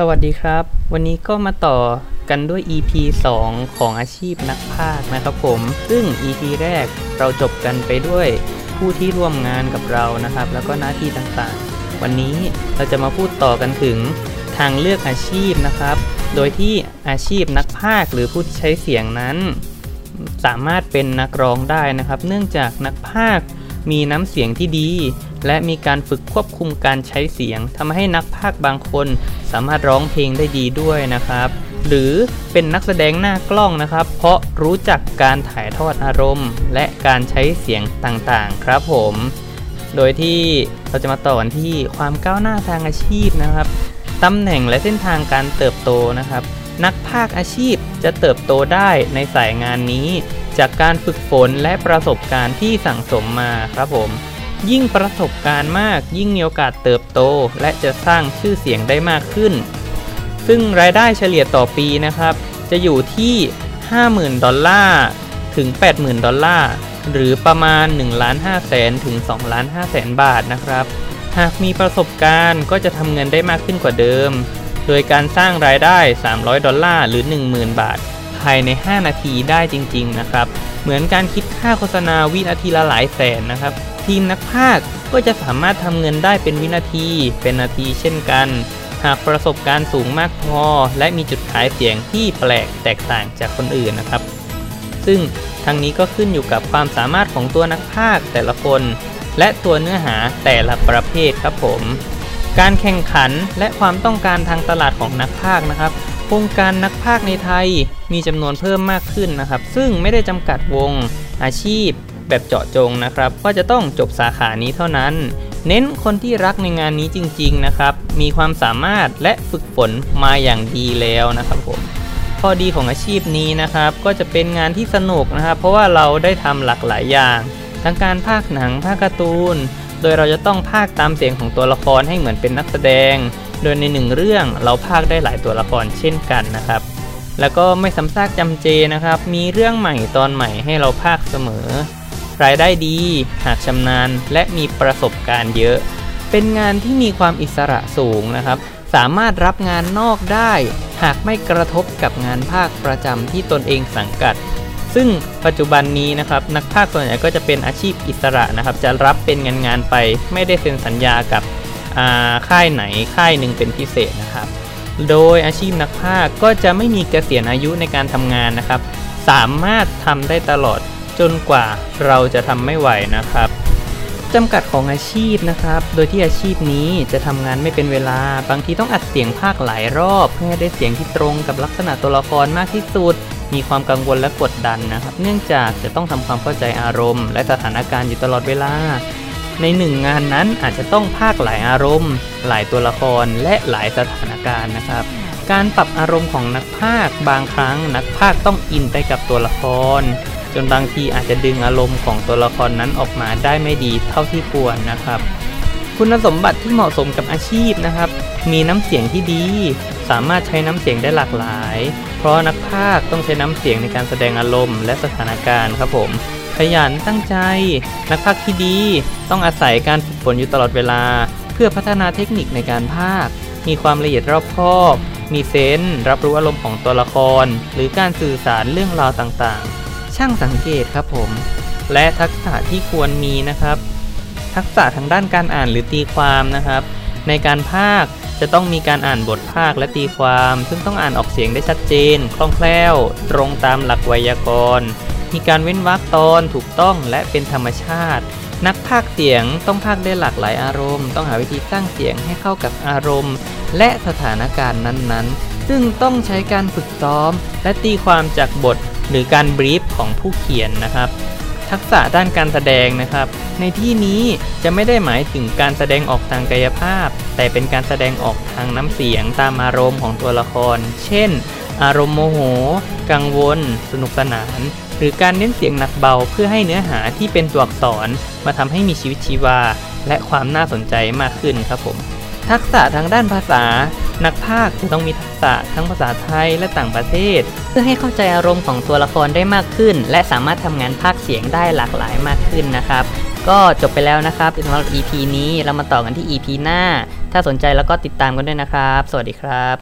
สวัสดีครับ วันนี้ก็มาต่อกันด้วย EP 2 ของอาชีพนักพากย์นะครับผม ซึ่ง EP แรกเราจบกันไปด้วยผู้ที่ร่วมงานกับเรานะครับ แล้วก็หน้าที่ต่างๆ วันนี้เราจะมาพูดต่อกันถึงทางเลือกอาชีพนะครับ โดยที่อาชีพนักพากย์หรือผู้ที่ใช้เสียงนั้น สามารถเป็นนักร้องได้นะครับ เนื่องจากนักพากย์ มีน้ำเสียงที่ดี และมีการฝึกควบคุมการใช้เสียงทำให้นักพากย์บางคนสามารถร้องเพลงได้ดีด้วยนะครับหรือเป็นนักแสดงหน้ากล้องนะครับ เพราะรู้จักการถ่ายทอดอารมณ์ และการใช้เสียงต่างๆ ครับผม โดยที่เราจะมาต่อกันที่ความก้าวหน้าทางอาชีพนะครับตำแหน่งและเส้นทางการเติบโตนะครับ นักภาคอาชีพจะเติบโตได้ในสายงานนี้ จากการฝึกฝนและประสบการณ์ที่สั่งสมมาครับผม ยิ่งประสบการณ์มากยิ่งมีโอกาสเติบโต และจะสร้างชื่อเสียงได้มากขึ้น ซึ่งรายได้เฉลี่ยต่อปีนะครับ จะอยู่ที่ 50,000 ดอลลาร์ถึง 80,000 ดอลลาร์หรือประมาณ1ล้าน5แสนถึง2ล้าน5แสนบาทนะครับ หากมีประสบการณ์ก็จะทำเงินได้มากขึ้นกว่าเดิม โดยการสร้างรายได้ 300 ดอลลาร์หรือ 10,000 บาท ภายใน 5 นาทีได้จริง ๆ นะครับ เหมือนการคิดค่าโฆษณาวินาทีละหลายแสนนะครับ ทีมนักพากย์ก็จะสามารถทำเงินได้เป็นวินาที เป็นนาทีเช่นกัน หากประสบการณ์สูงมากพอ และมีจุดขายเสียงที่แปลกแตกต่างจากคนอื่นนะครับ ซึ่งทั้งนี้ก็ขึ้นอยู่กับความสามารถของตัวนักพากย์แต่ละคน และตัวเนื้อหาแต่ละประเภทครับผม การแข่งขันและความต้องการทางตลาดของนักพากนะครับวงการนักพากในไทยมีจำนวนเพิ่มมากขึ้นนะครับ ซึ่งไม่ได้จำกัดวงอาชีพ แบบเจาะจงนะครับว่าจะต้องจบสาขานี้เท่านั้น เน้นคนที่รักในงานนี้จริง ๆนะครับ มีความสามารถและฝึกฝนมาอย่างดีแล้วนะครับผมข้อดีของอาชีพนี้นะครับ ก็จะเป็นงานที่สนุกนะครับ เพราะว่าเราได้ทำหลากหลายอย่าง ทั้งการพากหนังพากย์การ์ตูน โดยเราจะต้องพากตามเสียงของตัวละครให้เหมือนเป็นนักแสดง โดยในหนึ่งเรื่องเราพากได้หลายตัวละครเช่นกันนะครับ แล้วก็ไม่ซ้ำซากจำเจนะครับ มีเรื่องใหม่ตอนใหม่ให้เราพากเสมอ รายได้ดี หากชำนาญ และมีประสบการณ์เยอะ เป็นงานที่มีความอิสระสูงนะครับ สามารถรับงานนอกได้ หากไม่กระทบกับงานภาคประจำที่ตนเองสังกัด ซึ่งปัจจุบันนี้นะครับนักภาคส่วนใหญ่ก็จะเป็นอาชีพอิสระนะครับ จะรับเป็นงานงานไปไม่ได้เซ็นสัญญากับค่ายไหนค่ายหนึ่งเป็นพิเศษนะครับ โดยอาชีพนักภาคก็จะไม่มีเกษียณอายุในการทำงานนะครับ สามารถทำได้ตลอดจนกว่าเราจะทำไม่ไหวนะครับจำกัดของอาชีพนะครับ โดยที่อาชีพนี้จะทำงานไม่เป็นเวลา บางทีต้องอัดเสียงภาคหลายรอบ เพื่อให้ได้เสียงที่ตรงกับลักษณะตัวละครมากที่สุด มีความกังวลและกดดันนะครับ เนื่องจากจะต้องทำความเข้าใจอารมณ์ และสถานการณ์อยู่ตลอดเวลา ในหนึ่งงานนั้นอาจจะต้องภาคหลายอารมณ์ หลายตัวละครและหลายสถานการณ์นะครับ การปรับอารมณ์ของนักพากย์บางครั้งนักพากย์ต้องอินไปกับตัวละคร จนบางทีอาจจะดึงอารมณ์ของตัวละครนั้นออกมาได้ไม่ดีเท่าที่ควรนะครับคุณสมบัติที่เหมาะสมกับอาชีพนะครับ มีน้ำเสียงที่ดี สามารถใช้น้ำเสียงได้หลากหลาย เพราะนักพากย์ต้องใช้น้ำเสียงในการแสดงอารมณ์และสถานการณ์ครับผม ขยันตั้งใจ นักพากย์ที่ดี ต้องอาศัยการฝึกฝนอยู่ตลอดเวลา เพื่อพัฒนาเทคนิคในการพากย์มีความละเอียดรอบคอบ มีเซนส์รับรู้อารมณ์ของตัวละคร หรือการสื่อสารเรื่องราวต่างๆ ช่างสังเกตครับผม และทักษะที่ควรมีนะครับ ทักษะทางด้านการอ่านหรือตีความนะครับ ในการพากย์ จะต้องมีการอ่านบทพากย์และตีความ ซึ่งต้องอ่านออกเสียงได้ชัดเจน คล่องแคล่ว ตรงตามหลักไวยากรณ์ มีการเว้นวรรคตอนถูกต้องและเป็นธรรมชาติ นักพากเสียงต้องพากได้หลากหลายอารมณ์ ต้องหาวิธีสร้างเสียงให้เข้ากับอารมณ์ และสถานการณ์นั้นๆ ซึ่งต้องใช้การฝึกซ้อม และตีความจากบทหรือการบรีฟของผู้เขียนนะครับ ทักษะด้านการแสดงนะครับ ในที่นี้จะไม่ได้หมายถึงการแสดงออกทางกายภาพ แต่เป็นการแสดงออกทางน้ำเสียงตามอารมณ์ของตัวละคร เช่น อารมณ์โมโห กังวล สนุกสนาน หรือการเน้นเสียงหนักเบาเพื่อให้เนื้อหาที่เป็นตัวอักษร มาทำให้มีชีวิตชีวา และความน่าสนใจมากขึ้นครับผม ทักษะทางด้านภาษา นักพากย์จะต้องมีทักษะทั้งภาษาไทยและต่างประเทศ เพื่อให้เข้าใจอารมณ์ของตัวละครได้มากขึ้น และสามารถทำงานพากย์เสียงได้หลากหลายมากขึ้นนะครับ ก็จบไปแล้วนะครับสำหรับ EP นี้เรามาต่อกันที่ EP หน้า ถ้าสนใจแล้วก็ติดตามกันด้วยนะครับ สวัสดีครับ